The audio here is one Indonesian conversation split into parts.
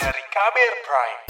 Dari Kamer Prime.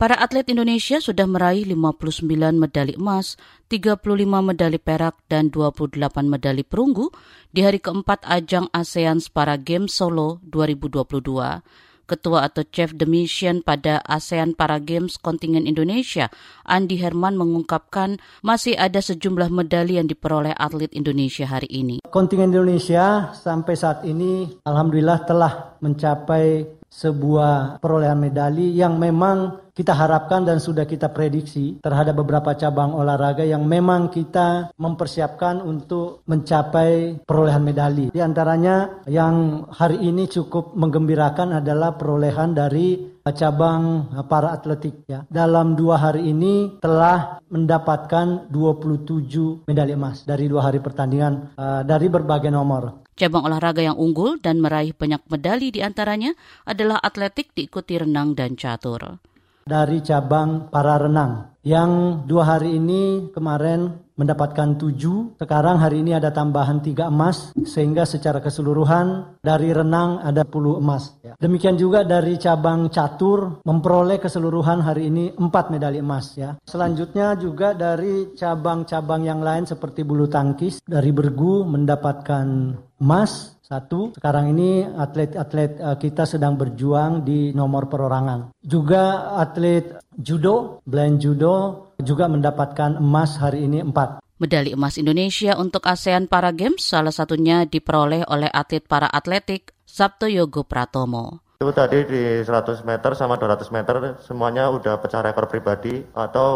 Para atlet Indonesia sudah meraih 59 medali emas, 35 medali perak, dan 28 medali perunggu di hari keempat ajang ASEAN Para Games Solo 2022. Ketua atau Chef de Mission pada ASEAN Para Games kontingen Indonesia, Andi Herman mengungkapkan masih ada sejumlah medali yang diperoleh atlet Indonesia hari ini. Kontingen Indonesia sampai saat ini alhamdulillah telah mencapai sebuah perolehan medali yang memang kita harapkan dan sudah kita prediksi terhadap beberapa cabang olahraga yang memang kita mempersiapkan untuk mencapai perolehan medali. Di antaranya yang hari ini cukup menggembirakan adalah perolehan dari cabang para atletik ya. Dalam dua hari ini telah mendapatkan 27 medali emas dari dua hari pertandingan uh, dari berbagai nomor. Cabang olahraga yang unggul dan meraih banyak medali di antaranya adalah atletik diikuti renang dan catur. Dari cabang para renang yang dua hari ini kemarin mendapatkan tujuh, sekarang hari ini ada tambahan tiga emas, sehingga secara keseluruhan dari renang ada puluh emas. Ya. Demikian juga dari cabang catur memperoleh keseluruhan hari ini empat medali emas. Ya. Selanjutnya juga dari cabang-cabang yang lain seperti bulu tangkis, dari bergu mendapatkan emas, satu, sekarang ini atlet-atlet eh, kita sedang berjuang di nomor perorangan. Juga atlet judo, blind judo juga mendapatkan emas hari ini empat. Medali emas Indonesia untuk ASEAN Para Games salah satunya diperoleh oleh atlet para atletik Sabto Yogo Pratomo. Itu tadi di 100 meter sama 200 meter semuanya udah pecah rekor pribadi atau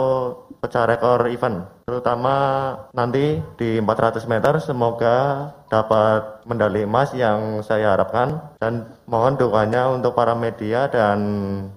pecah rekor event. Terutama nanti di 400 meter semoga dapat medali emas yang saya harapkan dan mohon doanya untuk para media dan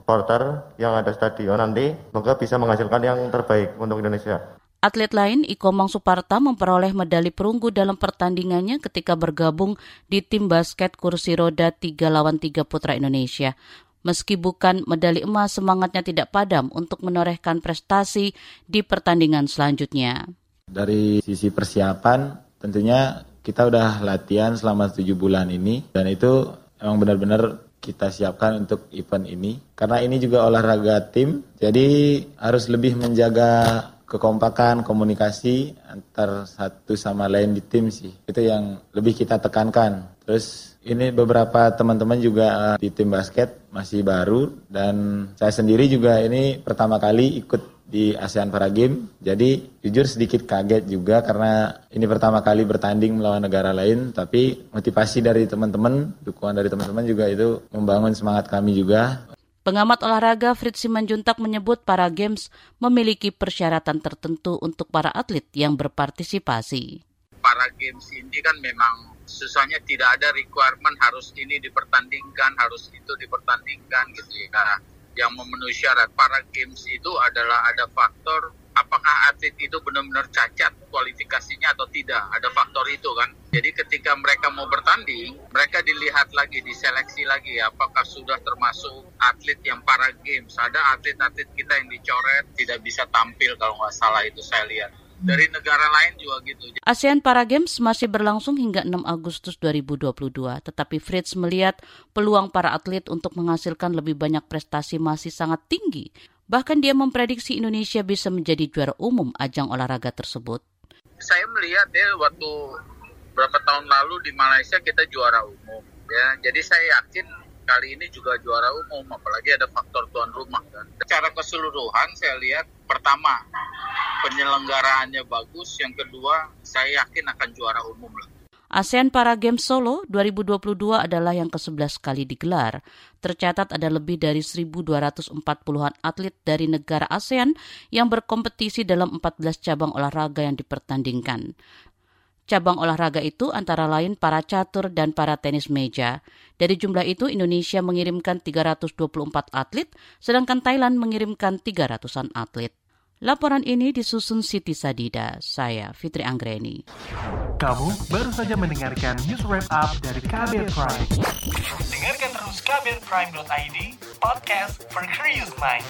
porter yang ada stadion nanti semoga bisa menghasilkan yang terbaik untuk Indonesia. Atlet lain, Ikomang Suparta memperoleh medali perunggu dalam pertandingannya ketika bergabung di tim basket kursi roda 3 lawan 3 putra Indonesia. Meski bukan medali emas, semangatnya tidak padam untuk menorehkan prestasi di pertandingan selanjutnya. Dari sisi persiapan, tentunya kita udah latihan selama tujuh bulan ini, dan itu emang benar-benar kita siapkan untuk event ini. Karena ini juga olahraga tim, jadi harus lebih menjaga kekompakan komunikasi antar satu sama lain di tim sih itu yang lebih kita tekankan terus ini beberapa teman-teman juga di tim basket masih baru dan saya sendiri juga ini pertama kali ikut di ASEAN Para Games. Jadi jujur sedikit kaget juga karena ini pertama kali bertanding melawan negara lain. Tapi motivasi dari teman-teman, dukungan dari teman-teman juga itu membangun semangat kami juga. Pengamat olahraga Fritz Simanjuntak menyebut para games memiliki persyaratan tertentu untuk para atlet yang berpartisipasi. Para games ini kan memang susahnya tidak ada requirement harus ini dipertandingkan, harus itu dipertandingkan gitu ya. Nah, yang memenuhi syarat para games itu adalah ada faktor apakah atlet itu benar-benar cacat kualifikasinya atau tidak. Ada faktor itu kan. Jadi ketika mereka mau bertanding, mereka dilihat lagi, diseleksi lagi apakah sudah termasuk atlet yang para games. Ada atlet-atlet kita yang dicoret tidak bisa tampil kalau nggak salah itu saya lihat dari negara lain juga gitu. ASEAN Para Games masih berlangsung hingga 6 Agustus 2022, tetapi Fritz melihat peluang para atlet untuk menghasilkan lebih banyak prestasi masih sangat tinggi. Bahkan dia memprediksi Indonesia bisa menjadi juara umum ajang olahraga tersebut. Saya melihat ya waktu beberapa tahun lalu di Malaysia kita juara umum ya. Jadi saya yakin kali ini juga juara umum apalagi ada faktor tuan rumah kan. Secara keseluruhan saya lihat pertama penyelenggaraannya bagus, yang kedua saya yakin akan juara umum lah. ASEAN Para Games Solo 2022 adalah yang ke-11 kali digelar. Tercatat ada lebih dari 1.240-an atlet dari negara ASEAN yang berkompetisi dalam 14 cabang olahraga yang dipertandingkan. Cabang olahraga itu antara lain para catur dan para tenis meja. Dari jumlah itu, Indonesia mengirimkan 324 atlet, sedangkan Thailand mengirimkan 300-an atlet. Laporan ini disusun Siti Sadida. Saya Fitri Anggreni. Kamu baru saja mendengarkan news wrap up dari Kabel Prime. Dengarkan terus kabelprime.id, podcast for curious mind.